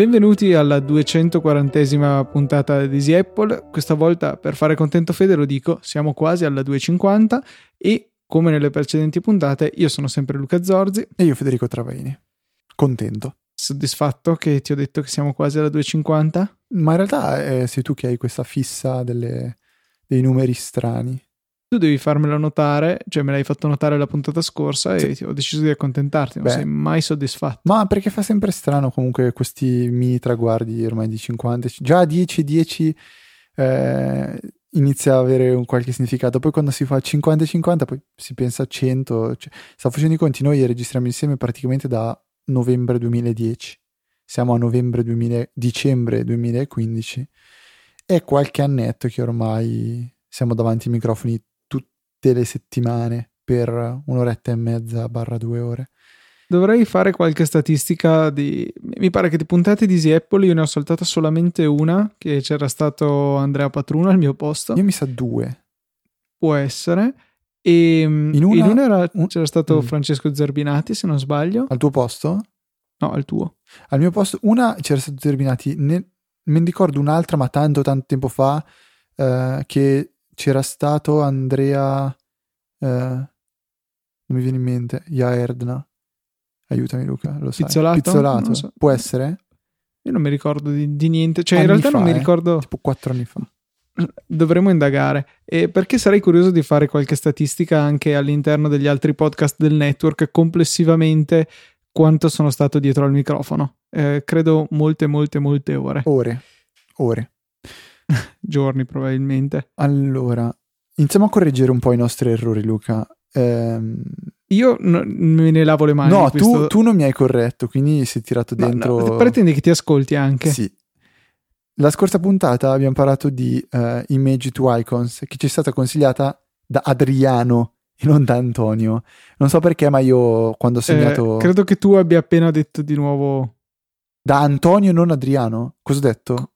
Benvenuti alla 240esima puntata di Easy Apple. Questa volta per fare contento Fede lo dico, siamo quasi alla 250 e come nelle precedenti puntate io sono sempre Luca Zorzi e io Federico Travaini. Contento. Soddisfatto che ti ho detto che siamo quasi alla 250? Ma in realtà eh, sei tu che hai questa fissa delle, dei numeri strani tu devi farmelo notare, cioè me l'hai fatto notare la puntata scorsa e ho deciso di accontentarti, non Beh, sei mai soddisfatto. Ma perché fa sempre strano comunque questi mini traguardi ormai di 50, già 10 10 eh, inizia a avere un qualche significato, poi quando si fa 50 50 poi si pensa a 100, cioè, sta facendo i conti, noi registriamo insieme praticamente da novembre 2010, siamo a novembre 2000, dicembre 2015 e qualche annetto che ormai siamo davanti ai microfoni le settimane per un'oretta e mezza barra due ore. Dovrei fare qualche statistica di... Mi pare che di puntate di Easy Apple io ne ho saltata solamente una, che c'era stato Andrea Patruno al mio posto. Io mi sa due. Può essere. E mm, in una, in una era, un... c'era stato mm. Francesco Zerbinati, se non sbaglio. Al tuo posto? No, al tuo. Al mio posto, una c'era stato Zerbinati, ne, me ne ricordo un'altra, ma tanto tanto tempo fa, eh, che c'era stato Andrea, eh, non mi viene in mente, Jaerdna. Aiutami Luca, lo sai. Pizzolato? Pizzolato. So. Può essere? Io non mi ricordo di, di niente, cioè anni in realtà fa, non mi ricordo... Eh? Tipo quattro anni fa. Dovremmo indagare, e perché sarei curioso di fare qualche statistica anche all'interno degli altri podcast del network complessivamente quanto sono stato dietro al microfono. Eh, credo molte, molte, molte ore. Ore, ore. giorni probabilmente. Allora, iniziamo a correggere un po' i nostri errori, Luca. Ehm... Io no, me ne lavo le mani. No, tu, tu, non mi hai corretto, quindi sei tirato dentro. No, no, pretendi che ti ascolti anche. Sì. La scorsa puntata abbiamo parlato di uh, Image to Icons, che ci è stata consigliata da Adriano e non da Antonio. Non so perché, ma io quando ho segnato. Eh, credo che tu abbia appena detto di nuovo. Da Antonio e non Adriano? Cosa ho detto?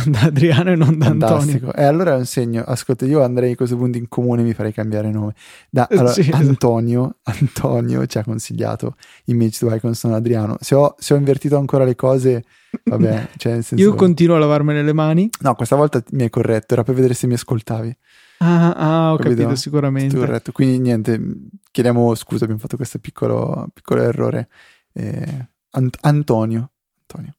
da Adriano e non da Fantastico. Antonio. E allora è un segno. Ascolta, io andrei a questo punto in comune mi farei cambiare nome. Da, allora, sì, esatto. Antonio, Antonio ci ha consigliato Image to Icon sono Adriano. Se ho, se ho, invertito ancora le cose, vabbè. Cioè senso... Io continuo a lavarmene le mani. No, questa volta mi hai corretto, era per vedere se mi ascoltavi. Ah, ah ho capito, capito sicuramente. Corretto. Quindi niente, chiediamo scusa, abbiamo fatto questo piccolo, piccolo errore. Eh, Ant- Antonio. Antonio.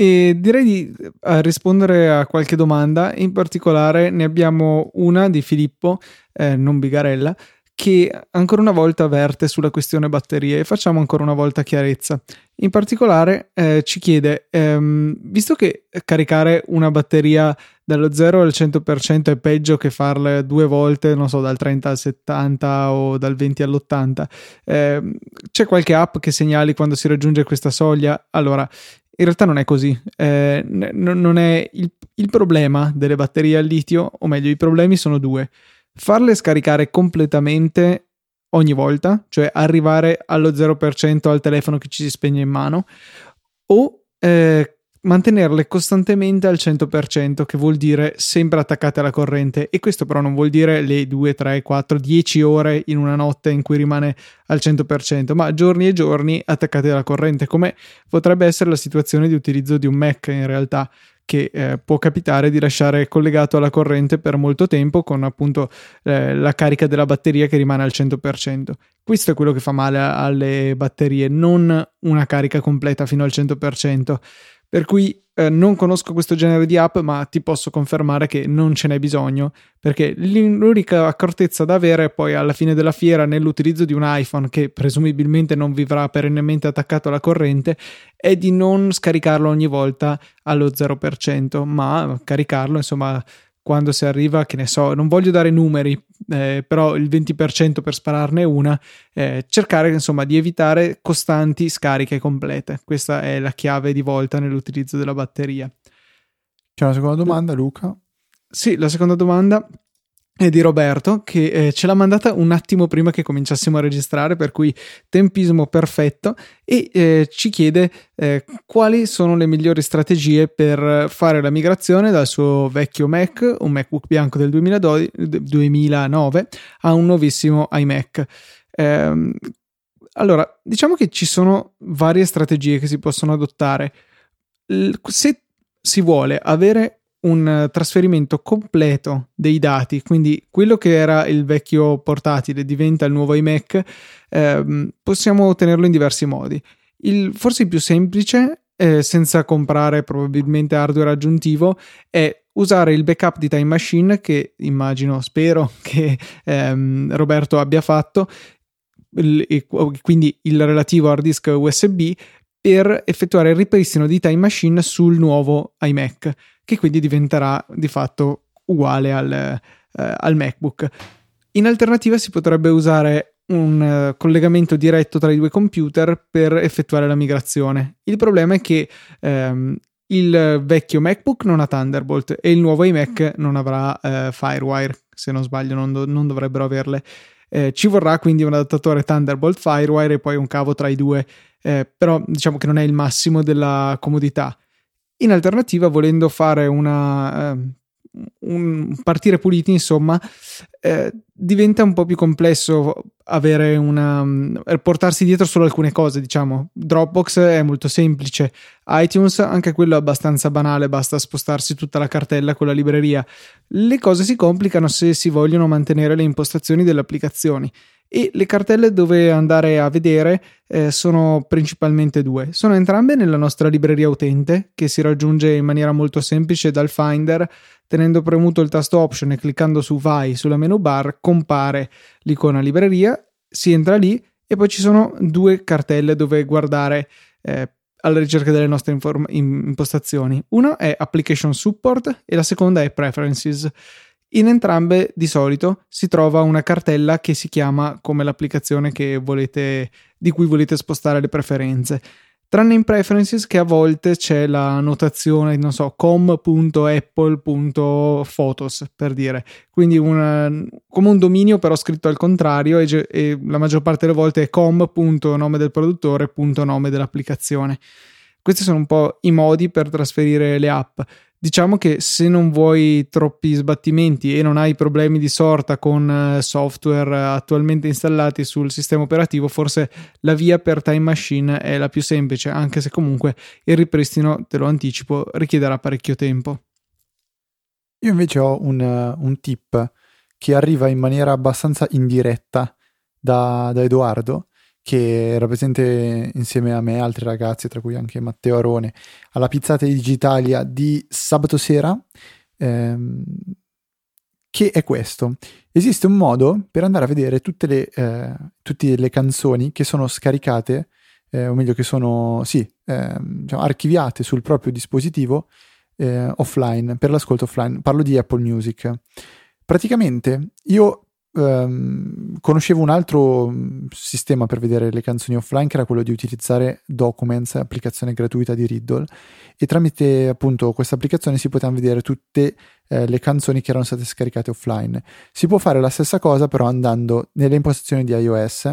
E direi di eh, rispondere a qualche domanda, in particolare ne abbiamo una di Filippo, eh, non Bigarella, che ancora una volta verte sulla questione batterie e facciamo ancora una volta chiarezza. In particolare eh, ci chiede, ehm, visto che caricare una batteria dallo 0 al 100% è peggio che farle due volte, non so, dal 30 al 70 o dal 20 all'80, eh, c'è qualche app che segnali quando si raggiunge questa soglia? Allora, in realtà non è così. Eh, n- non è il, il problema delle batterie al litio, o meglio, i problemi sono due. Farle scaricare completamente ogni volta, cioè arrivare allo 0% al telefono che ci si spegne in mano, o eh, mantenerle costantemente al 100%, che vuol dire sempre attaccate alla corrente. E questo però non vuol dire le 2, 3, 4, 10 ore in una notte in cui rimane al 100%, ma giorni e giorni attaccate alla corrente, come potrebbe essere la situazione di utilizzo di un Mac in realtà che eh, può capitare di lasciare collegato alla corrente per molto tempo con appunto eh, la carica della batteria che rimane al 100%. Questo è quello che fa male alle batterie, non una carica completa fino al 100%. Per cui eh, non conosco questo genere di app, ma ti posso confermare che non ce n'è bisogno, perché l'unica accortezza da avere poi alla fine della fiera nell'utilizzo di un iPhone che presumibilmente non vivrà perennemente attaccato alla corrente è di non scaricarlo ogni volta allo 0%, ma caricarlo insomma quando si arriva, che ne so, non voglio dare numeri, eh, però il 20% per spararne una, eh, cercare insomma di evitare costanti scariche complete. Questa è la chiave di volta nell'utilizzo della batteria. C'è una seconda domanda, Luca? Sì, la seconda domanda di Roberto che eh, ce l'ha mandata un attimo prima che cominciassimo a registrare, per cui tempismo perfetto e eh, ci chiede eh, quali sono le migliori strategie per fare la migrazione dal suo vecchio Mac, un MacBook bianco del 2012, 2009, a un nuovissimo iMac. Ehm, allora, diciamo che ci sono varie strategie che si possono adottare. se si vuole avere un trasferimento completo dei dati, quindi quello che era il vecchio portatile diventa il nuovo iMac, ehm, possiamo ottenerlo in diversi modi. Il, forse il più semplice, eh, senza comprare probabilmente hardware aggiuntivo, è usare il backup di Time Machine che immagino, spero che ehm, Roberto abbia fatto, il, quindi il relativo hard disk USB per effettuare il ripristino di Time Machine sul nuovo iMac, che quindi diventerà di fatto uguale al, eh, al MacBook. In alternativa si potrebbe usare un uh, collegamento diretto tra i due computer per effettuare la migrazione. Il problema è che um, il vecchio MacBook non ha Thunderbolt e il nuovo iMac non avrà uh, Firewire, se non sbaglio, non, do- non dovrebbero averle. Eh, ci vorrà quindi un adattatore Thunderbolt Firewire e poi un cavo tra i due, eh, però diciamo che non è il massimo della comodità. In alternativa, volendo fare una eh, un partire puliti, insomma, eh, diventa un po' più complesso avere una eh, portarsi dietro solo alcune cose, diciamo. Dropbox è molto semplice, iTunes anche quello è abbastanza banale, basta spostarsi tutta la cartella con la libreria. Le cose si complicano se si vogliono mantenere le impostazioni delle applicazioni e le cartelle dove andare a vedere eh, sono principalmente due. Sono entrambe nella nostra libreria utente che si raggiunge in maniera molto semplice dal Finder tenendo premuto il tasto Option e cliccando su Vai sulla menu bar compare l'icona libreria, si entra lì e poi ci sono due cartelle dove guardare eh, alla ricerca delle nostre inform- impostazioni. Una è Application Support e la seconda è Preferences. In entrambe di solito si trova una cartella che si chiama come l'applicazione volete, di cui volete spostare le preferenze. Tranne in preferences che a volte c'è la notazione, non so, com.apple.photos per dire, quindi una, come un dominio però scritto al contrario e, e la maggior parte delle volte è com.nome del produttore, nome dell'applicazione. Questi sono un po' i modi per trasferire le app. Diciamo che se non vuoi troppi sbattimenti e non hai problemi di sorta con eh, software attualmente installati sul sistema operativo, forse la via per Time Machine è la più semplice, anche se comunque il ripristino, te lo anticipo, richiederà parecchio tempo. Io invece ho un, un tip che arriva in maniera abbastanza indiretta da, da Edoardo che era presente insieme a me altri ragazzi, tra cui anche Matteo Arone, alla pizzata di Digitalia di sabato sera, ehm, che è questo. Esiste un modo per andare a vedere tutte le, eh, tutte le canzoni che sono scaricate, eh, o meglio che sono, sì, eh, diciamo, archiviate sul proprio dispositivo eh, offline, per l'ascolto offline. Parlo di Apple Music. Praticamente io Um, conoscevo un altro mm, sistema per vedere le canzoni offline che era quello di utilizzare Documents, applicazione gratuita di Riddle e tramite appunto questa applicazione si potevano vedere tutte eh, le canzoni che erano state scaricate offline. Si può fare la stessa cosa però andando nelle impostazioni di iOS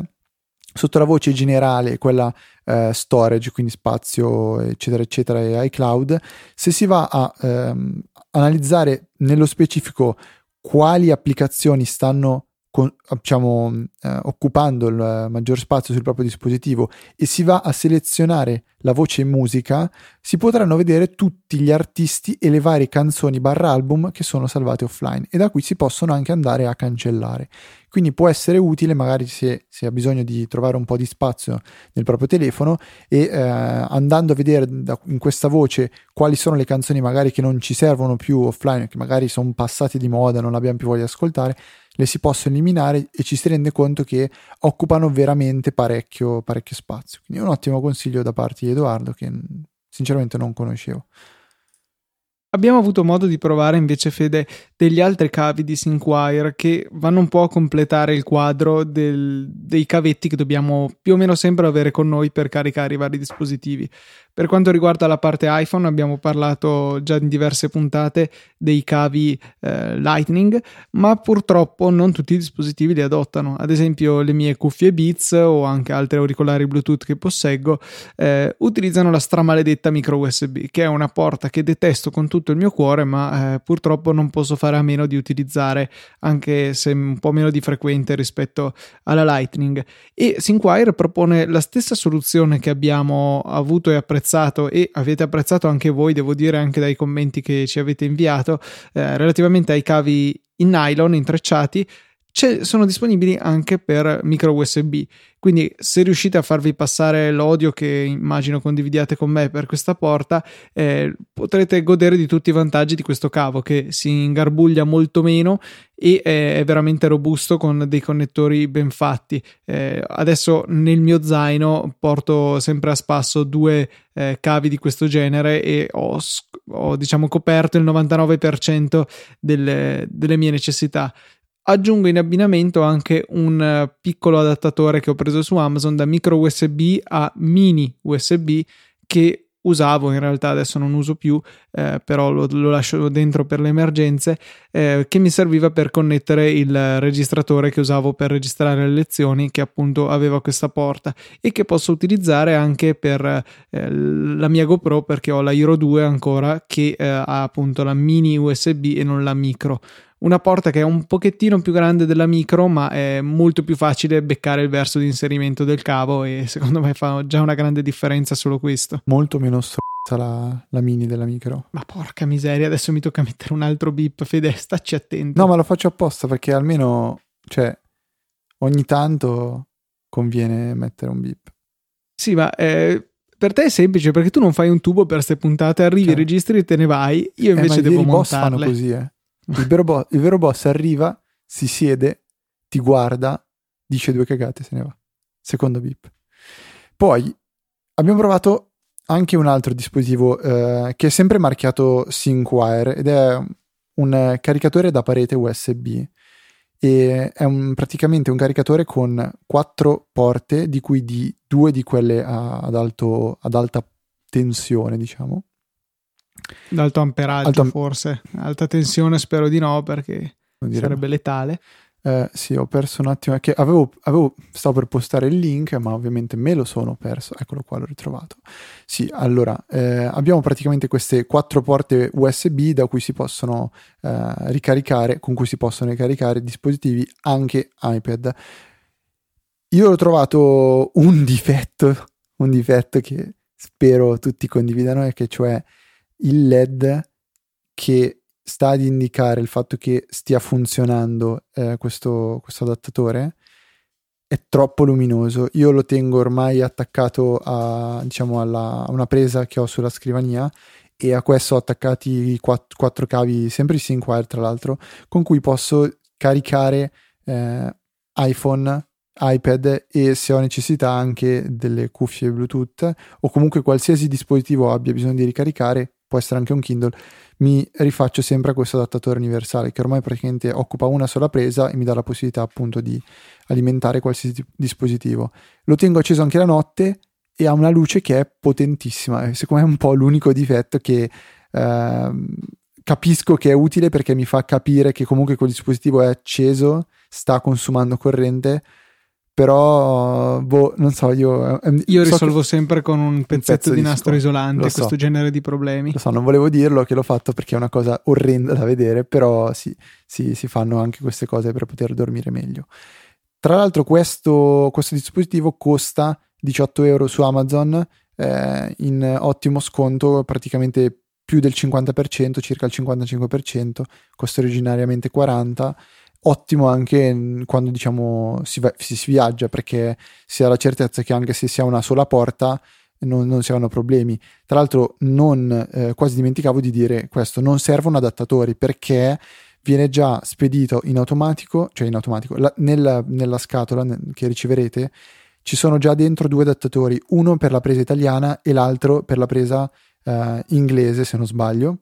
sotto la voce generale, quella eh, storage, quindi spazio, eccetera, eccetera, e iCloud, se si va a ehm, analizzare nello specifico quali applicazioni stanno con, diciamo, eh, occupando il maggior spazio sul proprio dispositivo e si va a selezionare la voce musica, si potranno vedere tutti gli artisti e le varie canzoni barra album che sono salvate offline e da qui si possono anche andare a cancellare. Quindi può essere utile magari se si ha bisogno di trovare un po' di spazio nel proprio telefono e eh, andando a vedere da, in questa voce quali sono le canzoni magari che non ci servono più offline, che magari sono passate di moda, non abbiamo più voglia di ascoltare, le si possono eliminare e ci si rende conto che occupano veramente parecchio, parecchio spazio. Quindi è un ottimo consiglio da parte di Edoardo che sinceramente non conoscevo. Abbiamo avuto modo di provare invece, Fede, degli altri cavi di Synquire che vanno un po' a completare il quadro del, dei cavetti che dobbiamo più o meno sempre avere con noi per caricare i vari dispositivi. Per quanto riguarda la parte iPhone, abbiamo parlato già in diverse puntate dei cavi eh, Lightning, ma purtroppo non tutti i dispositivi li adottano. Ad esempio, le mie cuffie Beats o anche altri auricolari Bluetooth che posseggo eh, utilizzano la stramaledetta micro USB, che è una porta che detesto con tutto il mio cuore, ma eh, purtroppo non posso fare a meno di utilizzare anche se un po' meno di frequente rispetto alla Lightning. E Sinquire propone la stessa soluzione che abbiamo avuto e apprezzato e avete apprezzato anche voi, devo dire anche dai commenti che ci avete inviato eh, relativamente ai cavi in nylon intrecciati sono disponibili anche per micro USB. Quindi, se riuscite a farvi passare l'odio che immagino condividiate con me per questa porta, eh, potrete godere di tutti i vantaggi di questo cavo che si ingarbuglia molto meno e è veramente robusto con dei connettori ben fatti. Eh, adesso nel mio zaino porto sempre a spasso due eh, cavi di questo genere e ho, ho diciamo coperto il 99% delle, delle mie necessità. Aggiungo in abbinamento anche un eh, piccolo adattatore che ho preso su Amazon da micro USB a mini USB che usavo in realtà adesso non uso più eh, però lo, lo, lascio dentro per le emergenze eh, che mi serviva per connettere il registratore che usavo per registrare le lezioni che appunto aveva questa porta e che posso utilizzare anche per eh, la mia GoPro perché ho la Hero 2 ancora che eh, ha appunto la mini USB e non la micro una porta che è un pochettino più grande della micro, ma è molto più facile beccare il verso di inserimento del cavo e secondo me fa già una grande differenza solo questo. Molto meno stronza la, la mini della micro. Ma porca miseria, adesso mi tocca mettere un altro bip, Fede, stacci attento. No, ma lo faccio apposta perché almeno, cioè, ogni tanto conviene mettere un bip. Sì, ma eh, per te è semplice perché tu non fai un tubo per queste puntate, arrivi, cioè. registri e te ne vai. Io invece eh, devo montarle. fanno così, eh. Il vero, bo- il vero boss arriva, si siede, ti guarda, dice due cagate e se ne va. Secondo VIP. Poi abbiamo provato anche un altro dispositivo eh, che è sempre marchiato Synquire ed è un caricatore da parete USB e è un, praticamente un caricatore con quattro porte di cui di due di quelle a, ad, alto, ad alta tensione diciamo D'alto amperaggio Alto... forse, alta tensione spero di no perché sarebbe letale. Eh, sì, ho perso un attimo, che avevo, avevo, stavo per postare il link, ma ovviamente me lo sono perso, eccolo qua, l'ho ritrovato. Sì, allora, eh, abbiamo praticamente queste quattro porte USB da cui si possono eh, ricaricare, con cui si possono ricaricare dispositivi anche iPad. Io ho trovato un difetto, un difetto che spero tutti condividano, e che cioè il LED che sta ad indicare il fatto che stia funzionando eh, questo, questo adattatore è troppo luminoso. Io lo tengo ormai attaccato a, diciamo, alla, a una presa che ho sulla scrivania e a questo ho attaccati quattro, quattro cavi, sempre SyncWire tra l'altro, con cui posso caricare eh, iPhone, iPad e se ho necessità anche delle cuffie Bluetooth o comunque qualsiasi dispositivo abbia bisogno di ricaricare può essere anche un Kindle, mi rifaccio sempre a questo adattatore universale che ormai praticamente occupa una sola presa e mi dà la possibilità appunto di alimentare qualsiasi dispositivo. Lo tengo acceso anche la notte e ha una luce che è potentissima, secondo me è un po' l'unico difetto che eh, capisco che è utile perché mi fa capire che comunque quel dispositivo è acceso, sta consumando corrente però boh, non so io ehm, io so risolvo che... sempre con un pezzetto un di, di nastro isolante so. questo genere di problemi. Lo so non volevo dirlo che l'ho fatto perché è una cosa orrenda da vedere però sì, sì si fanno anche queste cose per poter dormire meglio. Tra l'altro questo, questo dispositivo costa 18 euro su Amazon eh, in ottimo sconto praticamente più del 50% circa il 55% costa originariamente 40 ottimo anche quando diciamo si, va, si, si, viaggia perché si ha la certezza che anche se si ha una sola porta non, non si hanno problemi. Tra l'altro non eh, quasi dimenticavo di dire questo, non servono adattatori perché viene già spedito in automatico, cioè in automatico, la, nella, nella scatola che riceverete ci sono già dentro due adattatori, uno per la presa italiana e l'altro per la presa eh, inglese se non sbaglio.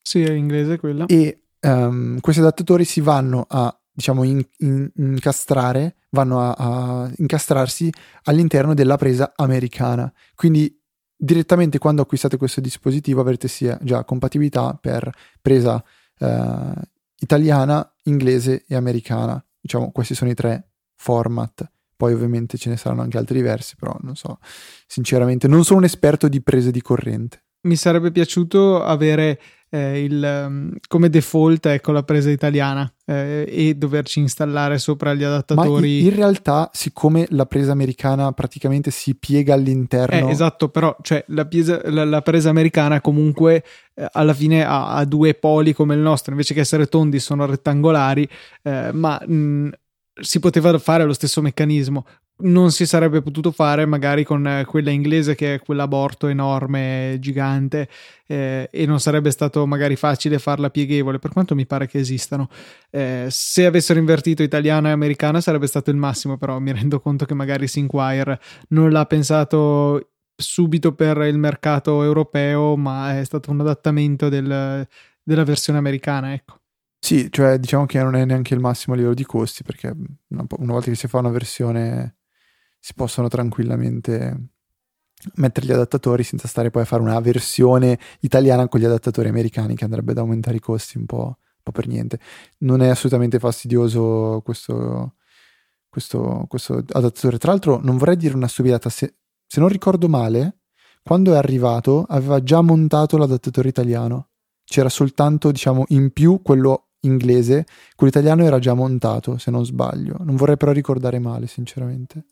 Sì, è inglese quella. E um, questi adattatori si vanno a diciamo, in, in, incastrare, vanno a, a, incastrarsi all'interno della presa americana. Quindi direttamente quando acquistate questo dispositivo avrete sia già compatibilità per presa eh, italiana, inglese e americana. Diciamo, questi sono i tre format. Poi ovviamente ce ne saranno anche altri diversi, però non so, sinceramente non sono un esperto di prese di corrente mi sarebbe piaciuto avere eh, il, um, come default ecco la presa italiana eh, e doverci installare sopra gli adattatori. Ma in realtà, siccome la presa americana praticamente si piega all'interno. Eh, esatto, però cioè, la, piesa, la, la presa americana comunque eh, alla fine ha, ha, due poli come il nostro, invece che essere tondi sono rettangolari, eh, ma mh, si poteva fare lo stesso meccanismo non si sarebbe potuto fare magari con eh, quella inglese che è quell'aborto enorme, gigante eh, e non sarebbe stato magari facile farla pieghevole per quanto mi pare che esistano. Eh, se avessero invertito italiana e americana sarebbe stato il massimo però mi rendo conto che magari Sinquire non l'ha pensato subito per il mercato europeo ma è stato un adattamento del, della versione americana ecco. Sì, cioè diciamo che non è neanche il massimo livello di costi perché una, volta che si fa una versione si possono tranquillamente mettere gli adattatori senza stare poi a fare una versione italiana con gli adattatori americani che andrebbe ad aumentare i costi un po', un po per niente. Non è assolutamente fastidioso questo, questo, questo adattatore. Tra l'altro non vorrei dire una stupidata, se, se non ricordo male, quando è arrivato aveva già montato l'adattatore italiano. C'era soltanto, diciamo, in più quello inglese, quello italiano era già montato, se non sbaglio. Non vorrei però ricordare male, sinceramente.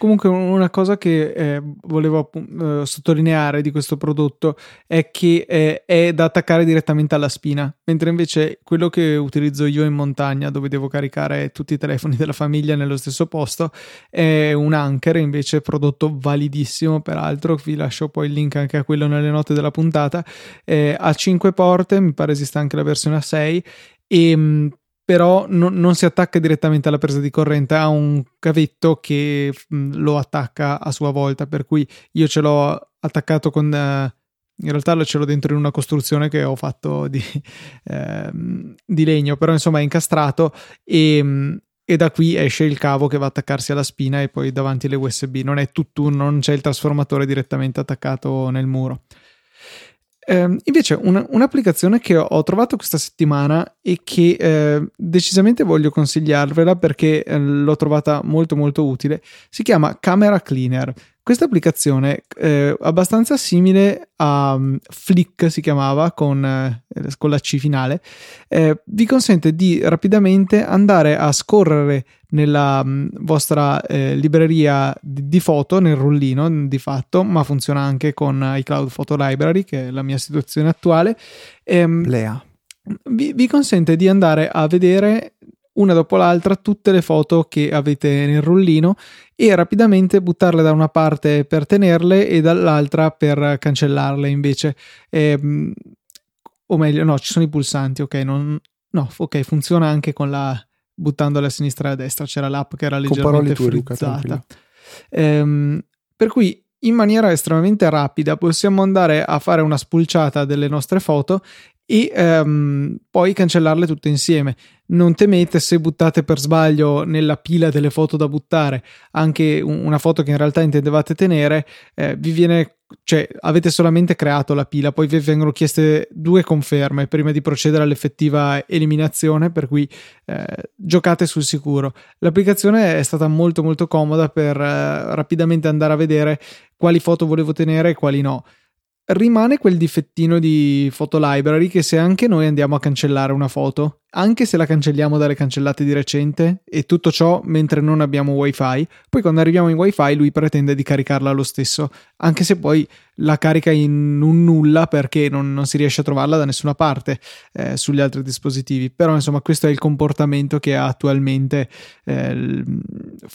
Comunque una cosa che eh, volevo eh, sottolineare di questo prodotto è che eh, è da attaccare direttamente alla spina, mentre invece quello che utilizzo io in montagna, dove devo caricare tutti i telefoni della famiglia nello stesso posto, è un Anker, invece prodotto validissimo, peraltro. Vi lascio poi il link anche a quello nelle note della puntata, ha 5 porte, mi pare esista anche la versione a 6 e mm, però no, non si attacca direttamente alla presa di corrente, ha un cavetto che mm, lo attacca a sua volta, per cui io ce l'ho attaccato con... Uh, in realtà ce l'ho dentro in una costruzione che ho fatto di, eh, di legno, però insomma è incastrato e, mm, e, da qui esce il cavo che va a attaccarsi alla spina e poi davanti le USB. Non è tutt'uno, non c'è il trasformatore direttamente attaccato nel muro. Eh, invece un, un'applicazione che ho trovato questa settimana e che eh, decisamente voglio consigliarvela perché eh, l'ho trovata molto molto utile si chiama Camera Cleaner. Questa applicazione è abbastanza simile a um, Flick si chiamava con, eh, con la C finale eh, vi consente di rapidamente andare a scorrere nella mm, vostra eh, libreria di, di, foto nel rullino di fatto ma funziona anche con iCloud Photo Library che è la mia situazione attuale. Ehm, Lea vi, vi consente di andare a vedere una dopo l'altra tutte le foto che avete nel rullino e rapidamente buttarle da una parte per tenerle e dall'altra per cancellarle invece. Eh, o meglio, no, ci sono i pulsanti, ok, non, no, ok, funziona anche con la buttandole a sinistra e a destra, c'era l'app che era leggermente frizzata. Eh, per cui in maniera estremamente rapida possiamo andare a fare una spulciata delle nostre foto e ehm, poi cancellarle tutte insieme. Non temete se buttate per sbaglio nella pila delle foto da buttare anche una foto che in realtà intendevate tenere, eh, vi viene cioè avete solamente creato la pila, poi vi vengono chieste due conferme prima di procedere all'effettiva eliminazione, per cui eh, giocate sul sicuro. L'applicazione è stata molto molto comoda per eh, rapidamente andare a vedere quali foto volevo tenere e quali no rimane quel difettino di photo library che se anche noi andiamo a cancellare una foto, anche se la cancelliamo dalle cancellate di recente e tutto ciò mentre non abbiamo wifi, poi quando arriviamo in wifi lui pretende di caricarla lo stesso, anche se poi la carica in un nulla perché non, non si riesce a trovarla da nessuna parte eh, sugli altri dispositivi. Però insomma questo è il comportamento che ha attualmente eh, il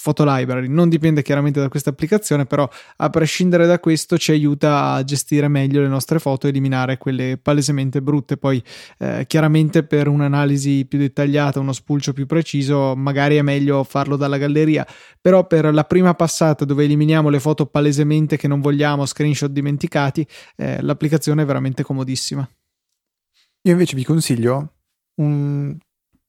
Photo Library. Non dipende chiaramente da questa applicazione, però a prescindere da questo ci aiuta a gestire meglio le nostre foto eliminare quelle palesemente brutte. Poi eh, chiaramente per un'analisi più dettagliata, uno spulcio più preciso, magari è meglio farlo dalla galleria, però per la prima passata dove eliminiamo le foto palesemente che non vogliamo, screenshot dimenticati, eh, l'applicazione è veramente comodissima. Io invece vi consiglio un,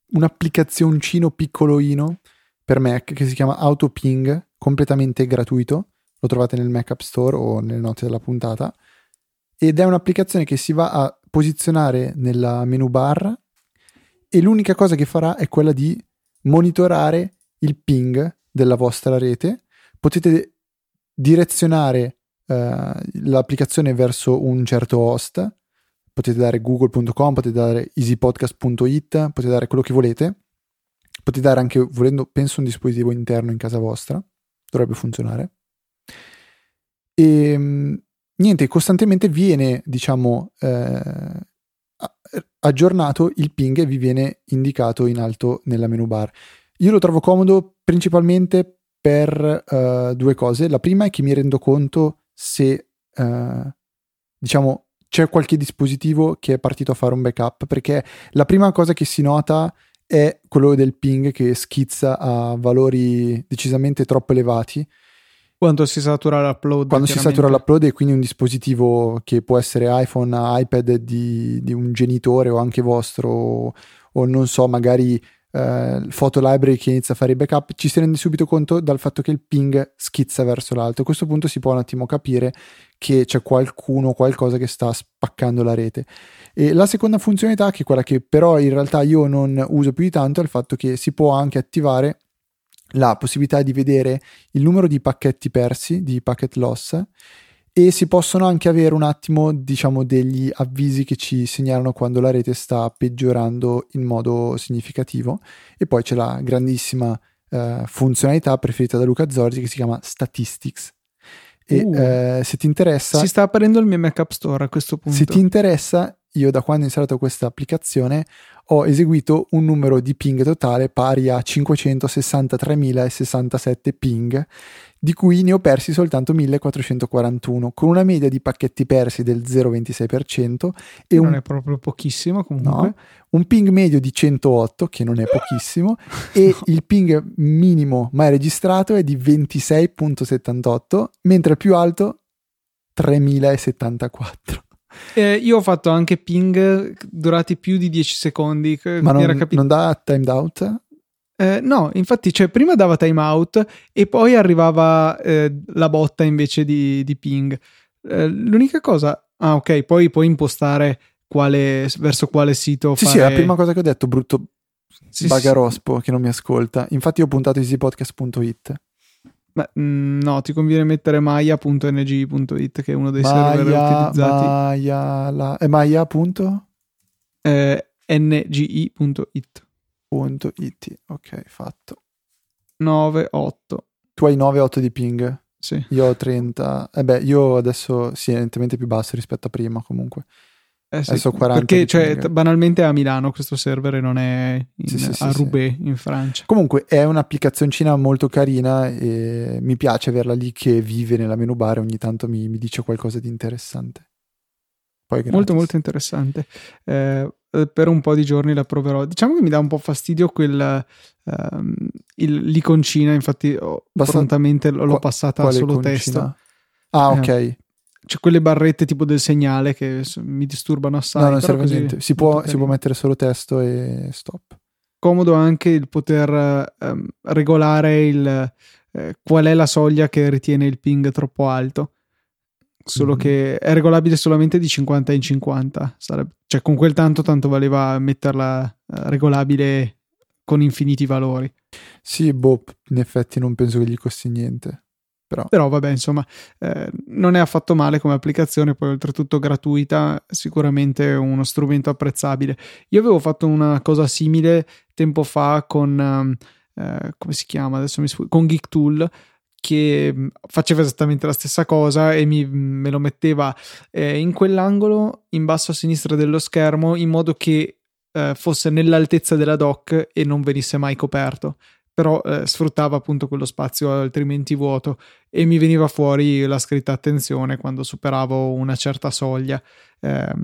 un applicazioncino piccolino per Mac che si chiama AutoPing, completamente gratuito, lo trovate nel Mac App Store o nelle note della puntata, ed è un'applicazione che si va a posizionare nella menu bar e l'unica cosa che farà è quella di monitorare il ping della vostra rete. Potete direzionare eh, l'applicazione verso un certo host potete dare google.com, potete dare easypodcast.it, potete dare quello che volete, potete dare anche, volendo, penso un dispositivo interno in casa vostra, dovrebbe funzionare. E ehm, niente, costantemente viene, diciamo, eh, aggiornato il ping vi viene indicato in alto nella menu bar. Io lo trovo comodo principalmente per uh, due cose. La prima è che mi rendo conto se, uh, diciamo, c'è qualche dispositivo che è partito a fare un backup, perché la prima cosa che si nota è quello del ping che schizza a valori decisamente troppo elevati quando si satura l'upload. Quando si satura l'upload e quindi un dispositivo che può essere iPhone, iPad di, di un genitore o anche vostro o, o non so, magari eh, Photo Library che inizia a fare i backup, ci si rende subito conto dal fatto che il ping schizza verso l'alto. A questo punto si può un attimo capire che c'è qualcuno o qualcosa che sta spaccando la rete. E la seconda funzionalità, che è quella che però in realtà io non uso più di tanto, è il fatto che si può anche attivare la possibilità di vedere il numero di pacchetti persi, di packet loss, e si possono anche avere un attimo, diciamo, degli avvisi che ci segnalano quando la rete sta peggiorando in modo significativo. E poi c'è la grandissima eh, funzionalità preferita da Luca Zorzi che si chiama Statistics. E uh, eh, se ti interessa... Si sta aprendo il mio Mac App Store a questo punto. Se ti interessa, io da quando ho installato questa applicazione ho eseguito un numero di ping totale pari a 563.067 ping, di cui ne ho persi soltanto 1441, con una media di pacchetti persi del 0,26% e non un, è proprio pochissimo comunque. No, un ping medio di 108, che non è pochissimo, e no. il ping minimo mai registrato è di 26.78, mentre il più alto 3074. Eh, io ho fatto anche ping durati più di 10 secondi. Ma non, capi- non dà timed out? Eh, no, infatti, cioè, prima dava timeout e poi arrivava eh, la botta invece di, di ping. Eh, l'unica cosa, ah, ok, poi puoi impostare quale, verso quale sito. Sì, fare... sì, è la prima cosa che ho detto, brutto sì, bagarospo sì. che non mi ascolta. Infatti, ho puntato easypodcast.it. Beh, mm, no, ti conviene mettere maya.ng.it che è uno dei Maya, server utilizzati. Maya, la... è Maya. Punto? Eh, ngo.it. Punto .it. Ok, fatto. 9.8. Tu hai 9.8 di ping? Sì. Io ho 30. Eh beh, io adesso sì, è nettamente più basso rispetto a prima comunque. Eh sì, Adesso 40 perché cioè, banalmente a Milano questo server non è in, sì, sì, a Roubaix in Francia. Comunque è un'applicazioncina molto carina e mi piace averla lì che vive nella menu bar e ogni tanto mi, mi dice qualcosa di interessante. Molto molto interessante. Eh, per un po' di giorni la proverò. Diciamo che mi dà un po' fastidio quel um, il, l'iconcina, infatti ho, Basta... prontamente l'ho passata solo iconcina? testo. Ah, ok. Eh, c'è quelle barrette tipo del segnale che mi disturbano assai. No, non serve a niente. Si può, si può, mettere solo testo e stop. Comodo anche il poter um, regolare il, eh, qual è la soglia che ritiene il ping troppo alto. Solo mm. che è regolabile solamente di 50 in 50. Sarebbe, cioè, con quel tanto, tanto valeva metterla uh, regolabile con infiniti valori. Sì, boh, in effetti non penso che gli costi niente. Però. Però vabbè, insomma, eh, non è affatto male come applicazione, poi oltretutto gratuita, sicuramente uno strumento apprezzabile. Io avevo fatto una cosa simile tempo fa con, ehm, eh, come si chiama adesso mi sfugge, con Geek che mm, faceva esattamente la stessa cosa e mi, me lo metteva eh, in quell'angolo in basso a sinistra dello schermo in modo che eh, fosse nell'altezza della dock e non venisse mai coperto però eh, sfruttava appunto quello spazio altrimenti vuoto e mi veniva fuori la scritta attenzione quando superavo una certa soglia. Eh,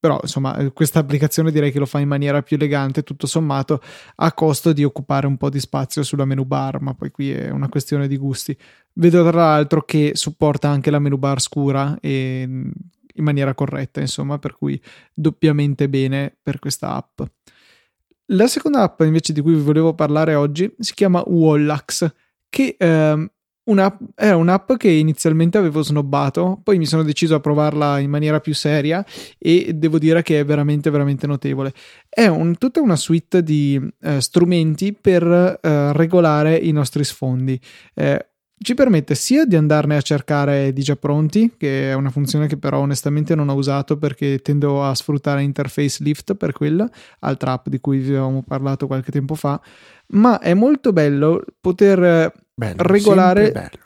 però insomma eh, questa applicazione direi che lo fa in maniera più elegante tutto sommato a costo di occupare un po' di spazio sulla menu bar ma poi qui è una questione di gusti vedo tra l'altro che supporta anche la menu bar scura e in maniera corretta insomma per cui doppiamente bene per questa app la seconda app invece di cui vi volevo parlare oggi si chiama Wallax, che ehm, una, era un'app che inizialmente avevo snobbato, poi mi sono deciso a provarla in maniera più seria e devo dire che è veramente veramente notevole. È un, tutta una suite di eh, strumenti per eh, regolare i nostri sfondi. Eh, ci permette sia di andarne a cercare di già pronti, che è una funzione che però onestamente non ho usato perché tendo a sfruttare Interface Lift per quella, altra app di cui vi avevamo parlato qualche tempo fa, ma è molto bello poter bello, regolare... Bello.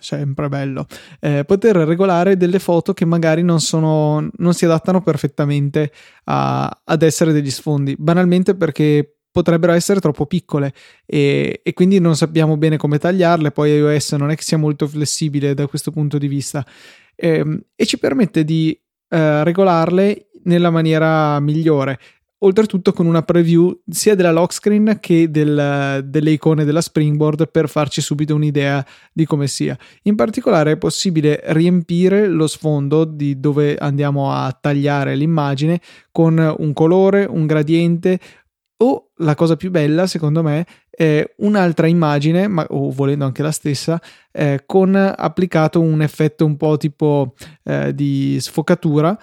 Sempre bello eh, poter regolare delle foto che magari non, sono, non si adattano perfettamente a, ad essere degli sfondi, banalmente perché potrebbero essere troppo piccole e, e, quindi non sappiamo bene come tagliarle. Poi iOS non è che sia molto flessibile da questo punto di vista e, ehm, e ci permette di eh, regolarle nella maniera migliore. Oltretutto con una preview sia della lock screen che del, delle icone della Springboard per farci subito un'idea di come sia. In particolare è possibile riempire lo sfondo di dove andiamo a tagliare l'immagine con un colore, un gradiente, o la cosa più bella, secondo me, è un'altra immagine, ma, o volendo anche la stessa, eh, con applicato un effetto un po' tipo eh, di sfocatura.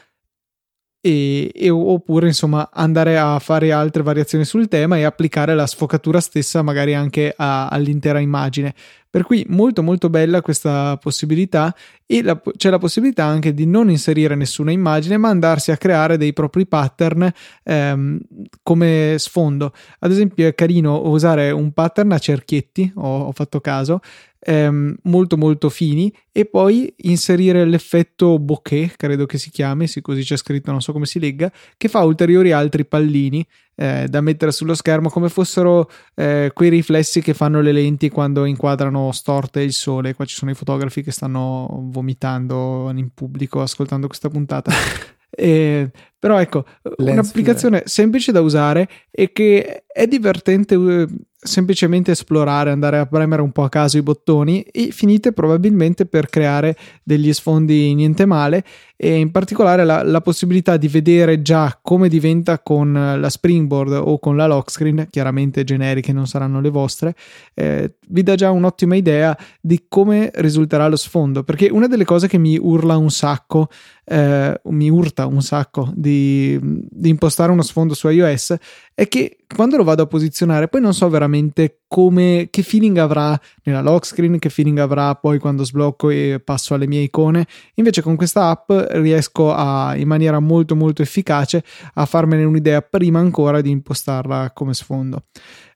E, e, oppure insomma andare a fare altre variazioni sul tema e applicare la sfocatura stessa magari anche a, all'intera immagine per cui molto molto bella questa possibilità e la, c'è la possibilità anche di non inserire nessuna immagine ma andarsi a creare dei propri pattern ehm, come sfondo. Ad esempio è carino usare un pattern a cerchietti, ho, ho fatto caso, ehm, molto molto fini e poi inserire l'effetto bokeh, credo che si chiami, sì, così c'è scritto, non so come si legga, che fa ulteriori altri pallini eh, da mettere sullo schermo come fossero eh, quei riflessi che fanno le lenti quando inquadrano storte il sole. Qua ci sono i fotografi che stanno vomitando in pubblico ascoltando questa puntata. Eh, però ecco, Lens un'applicazione semplice da usare e che è divertente uh, semplicemente esplorare, andare a premere un po' a caso i bottoni e finite probabilmente per creare degli sfondi niente male e in particolare la, la possibilità di vedere già come diventa con la springboard o con la lock screen, chiaramente generiche non saranno le vostre, eh, vi dà già un'ottima idea di come risulterà lo sfondo perché una delle cose che mi urla un sacco, eh, mi urta un sacco di di, impostare uno sfondo su iOS è che quando lo vado a posizionare poi non so veramente come, che feeling avrà nella lock screen, che feeling avrà poi quando sblocco e passo alle mie icone. Invece con questa app riesco a, in maniera molto molto efficace a farmene un'idea prima ancora di impostarla come sfondo.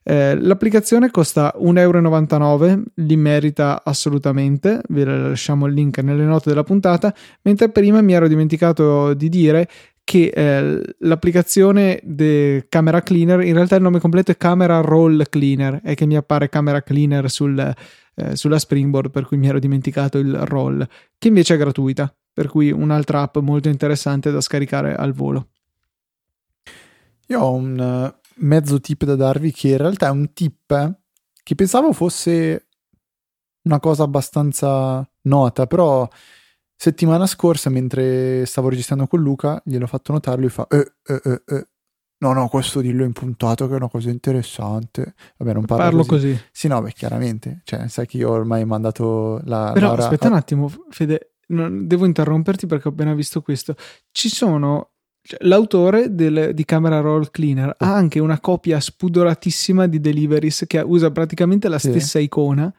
Eh, l'applicazione costa 1,99 euro, li merita assolutamente, vi lasciamo il link nelle note della puntata, mentre prima mi ero dimenticato di dire che eh, l'applicazione di Camera Cleaner, in realtà il nome completo è Camera Roll Cleaner, è che mi appare Camera Cleaner sul, eh, sulla Springboard, per cui mi ero dimenticato il roll, che invece è gratuita, per cui un'altra app molto interessante da scaricare al volo. Io ho un uh, mezzo tip da darvi che in realtà è un tip eh, che pensavo fosse una cosa abbastanza nota, però Settimana scorsa, mentre stavo registrando con Luca, gliel'ho fatto notare, lui fa, eh, eh, eh, eh. No, no, questo dillo impuntato che è una cosa interessante. Vabbè, non parlo, parlo così. così. Sì, no, beh, chiaramente. Cioè, sai che io ormai ho mandato la... Però Laura... aspetta un attimo, Fede, devo interromperti perché ho appena visto questo. Ci sono... Cioè, l'autore del, di Camera Roll Cleaner ha anche una copia spudoratissima di Deliveries che usa praticamente la sì. stessa icona.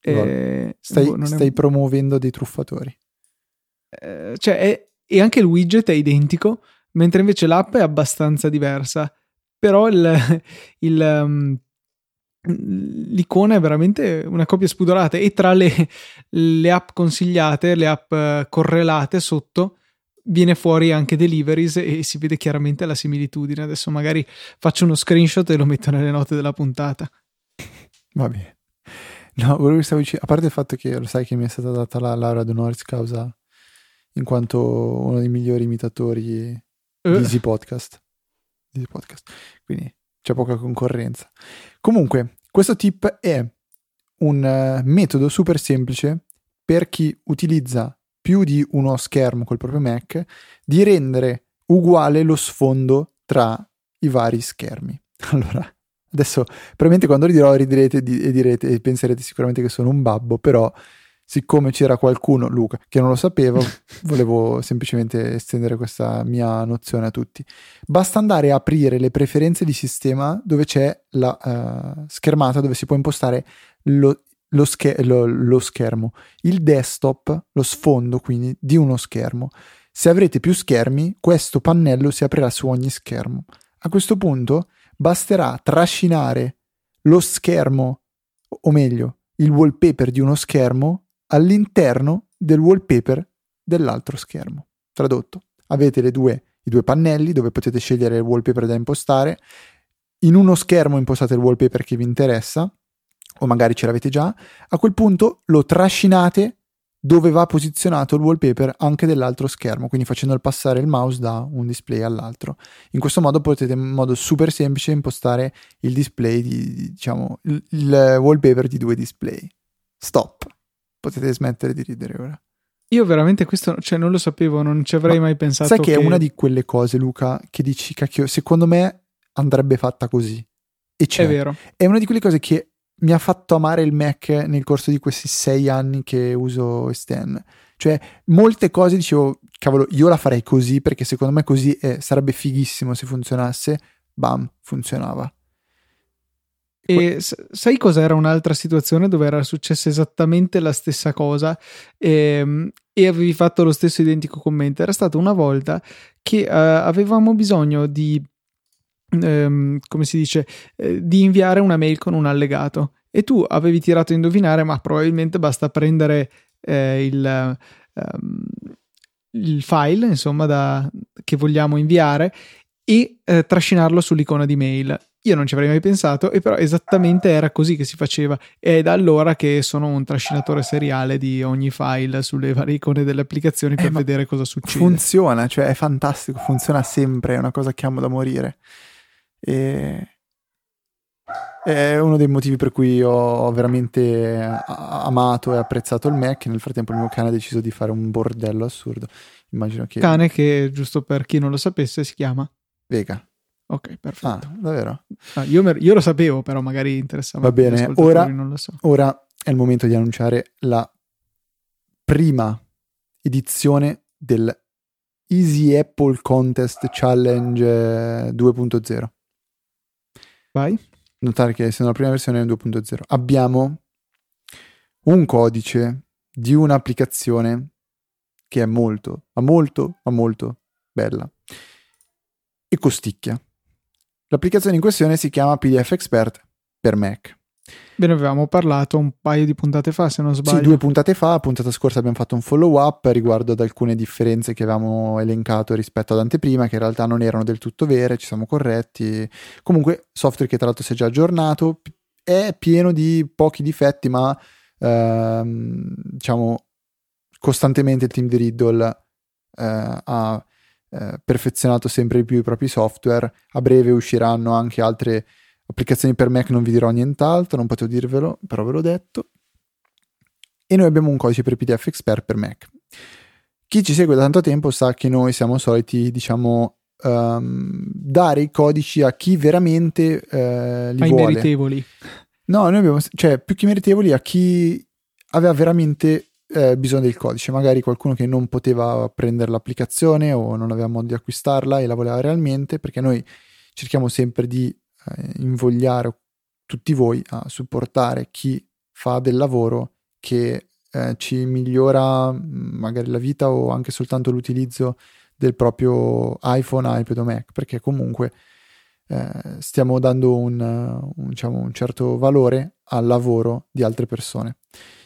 Eh, stai, boh, stai è... promuovendo dei truffatori. Eh, cioè è, e anche il widget è identico, mentre invece l'app è abbastanza diversa. Però il, il, um, l'icona è veramente una copia spudorata e tra le, le app consigliate, le app eh, correlate sotto, viene fuori anche deliveries e si vede chiaramente la similitudine. Adesso magari faccio uno screenshot e lo metto nelle note della puntata. Va bene. No, stavo dicendo, a parte il fatto che lo sai che mi è stata data la laurea d'onoris causa in quanto uno dei migliori imitatori uh. di Easy Podcast. Easy Podcast. Quindi c'è poca concorrenza. Comunque, questo tip è un uh, metodo super semplice per chi utilizza più di uno schermo col proprio Mac di rendere uguale lo sfondo tra i vari schermi. Allora, adesso probabilmente quando ridirò riderete e direte e penserete sicuramente che sono un babbo, però siccome c'era qualcuno, Luca, che non lo sapeva, volevo semplicemente estendere questa mia nozione a tutti. Basta andare a aprire le preferenze di sistema dove c'è la uh, schermata dove si può impostare lo, lo, scher- lo, lo schermo, il desktop, lo sfondo quindi di uno schermo. Se avrete più schermi, questo pannello si aprirà su ogni schermo. A questo punto basterà trascinare lo schermo, o meglio, il wallpaper di uno schermo all'interno del wallpaper dell'altro schermo. Tradotto, avete due, i due pannelli dove potete scegliere il wallpaper da impostare. In uno schermo impostate il wallpaper che vi interessa, o magari ce l'avete già. A quel punto lo trascinate dove va posizionato il wallpaper anche dell'altro schermo, quindi facendo passare il mouse da un display all'altro. In questo modo potete in modo super semplice impostare il display di, diciamo, il, il wallpaper di due display. Stop. Potete smettere di ridere ora. Io veramente questo, cioè non lo sapevo, non ci avrei Ma mai pensato. Sai che, che, è una di quelle cose, Luca, che dici, cacchio, secondo me andrebbe fatta così. E c'è. È vero. È una di quelle cose che mi ha fatto amare il Mac nel corso di questi sei anni che uso Stan. Cioè, molte cose dicevo, cavolo, io la farei così perché secondo me così eh, sarebbe fighissimo se funzionasse. Bam, funzionava. E sai cos'era un'altra situazione dove era successa esattamente la stessa cosa e, ehm, e avevi fatto lo stesso identico commento? Era stata una volta che uh, avevamo bisogno di ehm, come si dice, eh, di inviare una mail con un allegato e tu avevi tirato a indovinare, ma probabilmente basta prendere eh, il, um, il, file, insomma, da, che vogliamo inviare e eh, trascinarlo sull'icona di mail. Io non ci avrei mai pensato, e però esattamente era così che si faceva. E è da allora che sono un trascinatore seriale di ogni file sulle varie icone delle applicazioni per eh, vedere cosa succede. Funziona, cioè è fantastico, funziona sempre, è una cosa che amo da morire. E è uno dei motivi per cui ho veramente amato e apprezzato il Mac. Nel frattempo, il mio cane ha deciso di fare un bordello assurdo. Immagino che. Cane che, giusto per chi non lo sapesse, si chiama Vega. Ok, perfetto. Ah, davvero? Ah, io, me, io, lo sapevo, però magari interessava. Va bene, ora, so. ora è il momento di annunciare la prima edizione del Easy Apple Contest Challenge 2.0. Vai. Notare che essendo la prima versione è 2.0. Abbiamo un codice di un'applicazione che è molto, ma molto, ma molto bella e costicchia. L'applicazione in questione si chiama PDF Expert per Mac. Ve ne avevamo parlato un paio di puntate fa, se non sbaglio. Sì, due puntate fa, puntata scorsa abbiamo fatto un follow up riguardo ad alcune differenze che avevamo elencato rispetto ad anteprima, che in realtà non erano del tutto vere, ci siamo corretti. Comunque, software che tra l'altro si è già aggiornato, è pieno di pochi difetti, ma ehm, diciamo costantemente il team di Riddle eh, ha eh, perfezionato sempre di più i propri software. A breve usciranno anche altre Applicazioni per Mac non vi dirò nient'altro, non potevo dirvelo, però ve l'ho detto. E noi abbiamo un codice per PDF Expert per Mac. Chi ci segue da tanto tempo sa che noi siamo soliti, diciamo, um, dare i codici a chi veramente uh, li Ai vuole. meritevoli. No, noi abbiamo, cioè, più che meritevoli a chi aveva veramente eh, bisogno del codice, magari qualcuno che non poteva prendere l'applicazione o non aveva modo di acquistarla e la voleva realmente, perché noi cerchiamo sempre di eh, invogliare tutti voi a supportare chi fa del lavoro che eh, ci migliora mm, magari la vita o anche soltanto l'utilizzo del proprio iPhone, iPad o Mac, perché comunque eh, stiamo dando un, un, diciamo, un, certo valore al lavoro di altre persone.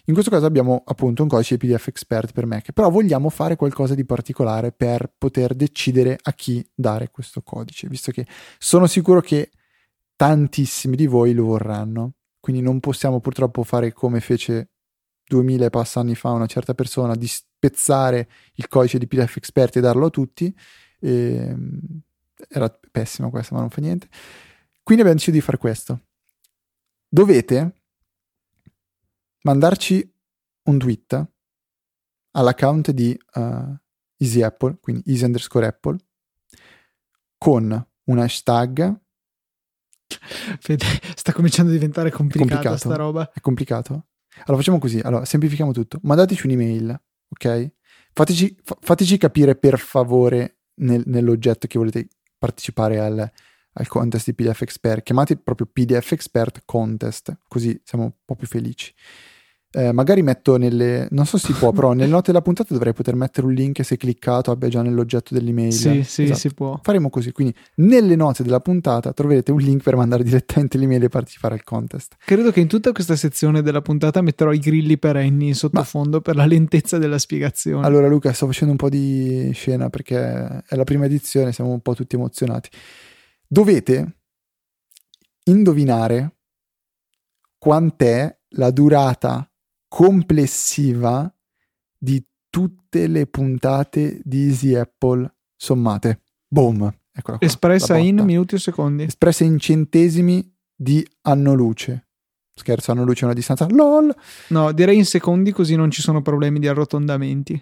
In questo caso abbiamo appunto un codice PDF Expert per Mac, però vogliamo fare qualcosa di particolare per poter decidere a chi dare questo codice, visto che sono sicuro che tantissimi di voi lo vorranno. Quindi non possiamo purtroppo fare come fece 2000 e passa anni fa una certa persona di spezzare il codice di PDF Expert e darlo a tutti. E, ehm, era pessima questa, ma non fa niente. Quindi abbiamo deciso di fare questo. Dovete mandarci un tweet all'account di uh, Easy Apple, quindi easy underscore Apple, con un hashtag Fede, sta cominciando a diventare complicata complicato. sta roba. È complicato? Allora facciamo così, allora semplifichiamo tutto. Mandateci un'email, ok? Fateci, fa- fateci capire per favore nel, nell'oggetto che volete partecipare al, al contest di PDF Expert. Chiamate proprio PDF Expert Contest, così siamo un po' più felici. Eh, magari metto nelle, non so se si può, però nelle note della puntata dovrei poter mettere un link se cliccato abbia già nell'oggetto dell'email. Sì, sì, Esatto. si può. Faremo così, quindi nelle note della puntata troverete un link per mandare direttamente l'email e partecipare al contest. Credo che in tutta questa sezione della puntata metterò i grilli perenni in sottofondo per la lentezza della spiegazione. Allora Luca, sto facendo un po' di scena perché è la prima edizione, siamo un po' tutti emozionati. Dovete indovinare quant'è la durata complessiva di tutte le puntate di Easy Apple sommate. Boom. Qua, Espressa in minuti o secondi. Espressa in centesimi di anno luce. Scherzo, anno luce è una distanza. LOL. No, direi in secondi così non ci sono problemi di arrotondamenti.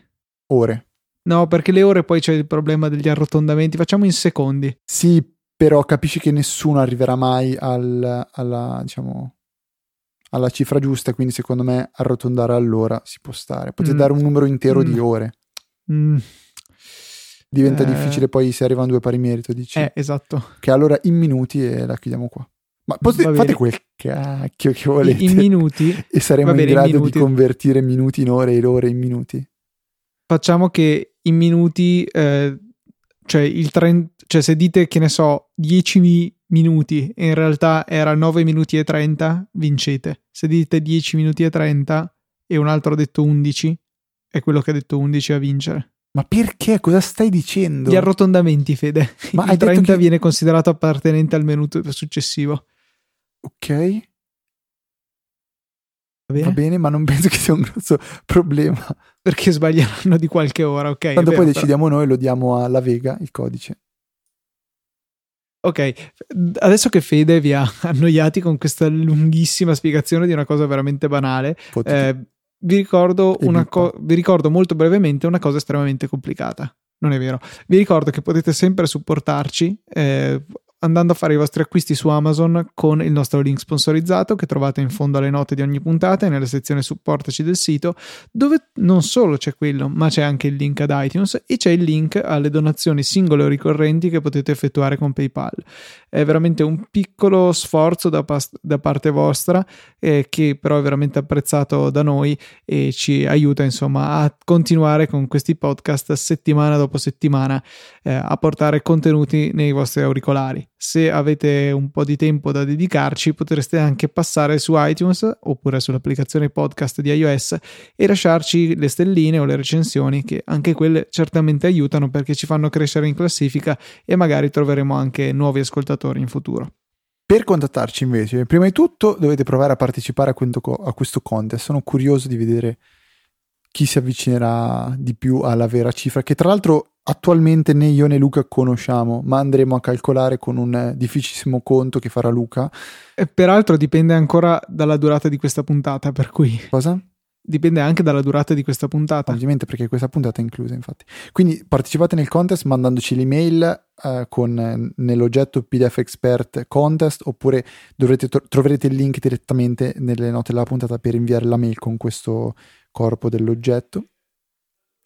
Ore. No, perché le ore poi c'è il problema degli arrotondamenti. Facciamo in secondi. Sì, però capisci che nessuno arriverà mai al- alla, diciamo, alla cifra giusta, quindi secondo me arrotondare all'ora si può stare. Potete Mm. dare un numero intero di Mm. ore. Mm, Diventa Eh. difficile poi se arrivano due pari merito, dici. eh, esatto. Che allora in minuti e la chiudiamo qua. Ma potete- fate quel cacchio che volete. In minuti e saremo in bene, in grado di minuti. convertire minuti in ore e ore in minuti. facciamo che in minuti, eh, cioè il 30, cioè se dite che ne so 10 mi- minuti e in realtà era 9 minuti e 30, vincete. Se dite 10 minuti e 30 e un altro ha detto 11, è quello che ha detto 11 a vincere. Ma perché? Cosa stai dicendo? Gli arrotondamenti, Fede. Ma il detto 30 che- viene considerato appartenente al minuto successivo. Ok, Va bene? va bene, ma non penso che sia un grosso problema. Perché sbaglieranno di qualche ora, ok? Tanto vero, poi però- decidiamo noi, lo diamo alla Vega il codice. Ok, adesso che Fede vi ha annoiati con questa lunghissima spiegazione di una cosa veramente banale, eh, vi, ricordo co- vi ricordo molto brevemente una cosa estremamente complicata. Non è vero. Vi ricordo che potete sempre supportarci eh, andando a fare i vostri acquisti su Amazon con il nostro link sponsorizzato che trovate in fondo alle note di ogni puntata e nella sezione supportaci del sito, dove non solo c'è quello, ma c'è anche il link ad iTunes e c'è il link alle donazioni singole o ricorrenti che potete effettuare con PayPal. È veramente un piccolo sforzo da, pas- da parte vostra eh, che però è veramente apprezzato da noi e ci aiuta insomma a continuare con questi podcast settimana dopo settimana eh, a portare contenuti nei vostri auricolari. Se avete un po' di tempo da dedicarci potreste anche passare su iTunes oppure sull'applicazione podcast di iOS e lasciarci le stelline o le recensioni che anche quelle certamente aiutano perché ci fanno crescere in classifica e magari troveremo anche nuovi ascoltatori in futuro. Per contattarci invece, prima di tutto dovete provare a partecipare a questo, contest. Sono curioso di vedere chi si avvicinerà di più alla vera cifra, che tra l'altro attualmente né io né Luca conosciamo, ma andremo a calcolare con un eh, difficilissimo conto che farà Luca. E peraltro dipende ancora dalla durata di questa puntata, per cui Cosa? dipende anche dalla durata di questa puntata. Ovviamente perché questa puntata è inclusa, infatti. Quindi partecipate nel contest mandandoci l'email eh, con eh, nell'oggetto PDF Expert Contest oppure dovrete tro- troverete il link direttamente nelle note della puntata per inviare la mail con questo corpo dell'oggetto.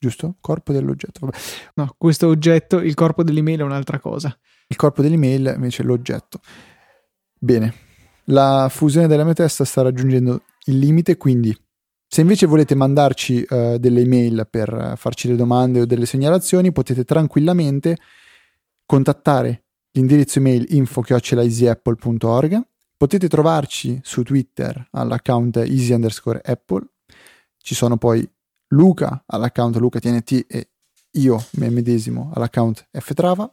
Giusto? Corpo dell'oggetto. Vabbè. No, questo oggetto, il corpo dell'email è un'altra cosa. Il corpo dell'email invece è l'oggetto. Bene. La fusione della mia testa sta raggiungendo il limite, quindi se invece volete mandarci eh, delle email per farci le domande o delle segnalazioni, potete tranquillamente contattare l'indirizzo email info-easyapple.org. Potete trovarci su Twitter all'account easy underscore apple. Ci sono poi Luca all'account LucaTNT e io me medesimo all'account ftrava.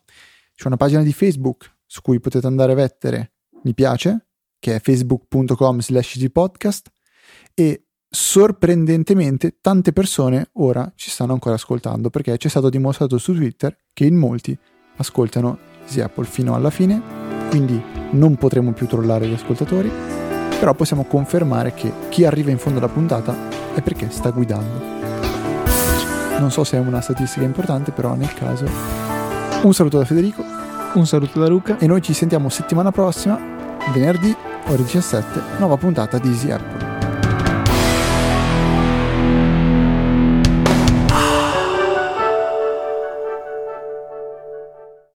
C'è una pagina di Facebook su cui potete andare a mettere mi piace, che è facebook.com slash podcast e sorprendentemente tante persone ora ci stanno ancora ascoltando perché ci è stato dimostrato su Twitter che in molti ascoltano Easy Apple fino alla fine, quindi non potremo più trollare gli ascoltatori, però possiamo confermare che chi arriva in fondo alla puntata è perché sta guidando. Non so se è una statistica importante, però nel caso un saluto da Federico Un saluto da Luca. e noi ci sentiamo settimana prossima, venerdì, ore 17, nuova puntata di Easy Apple.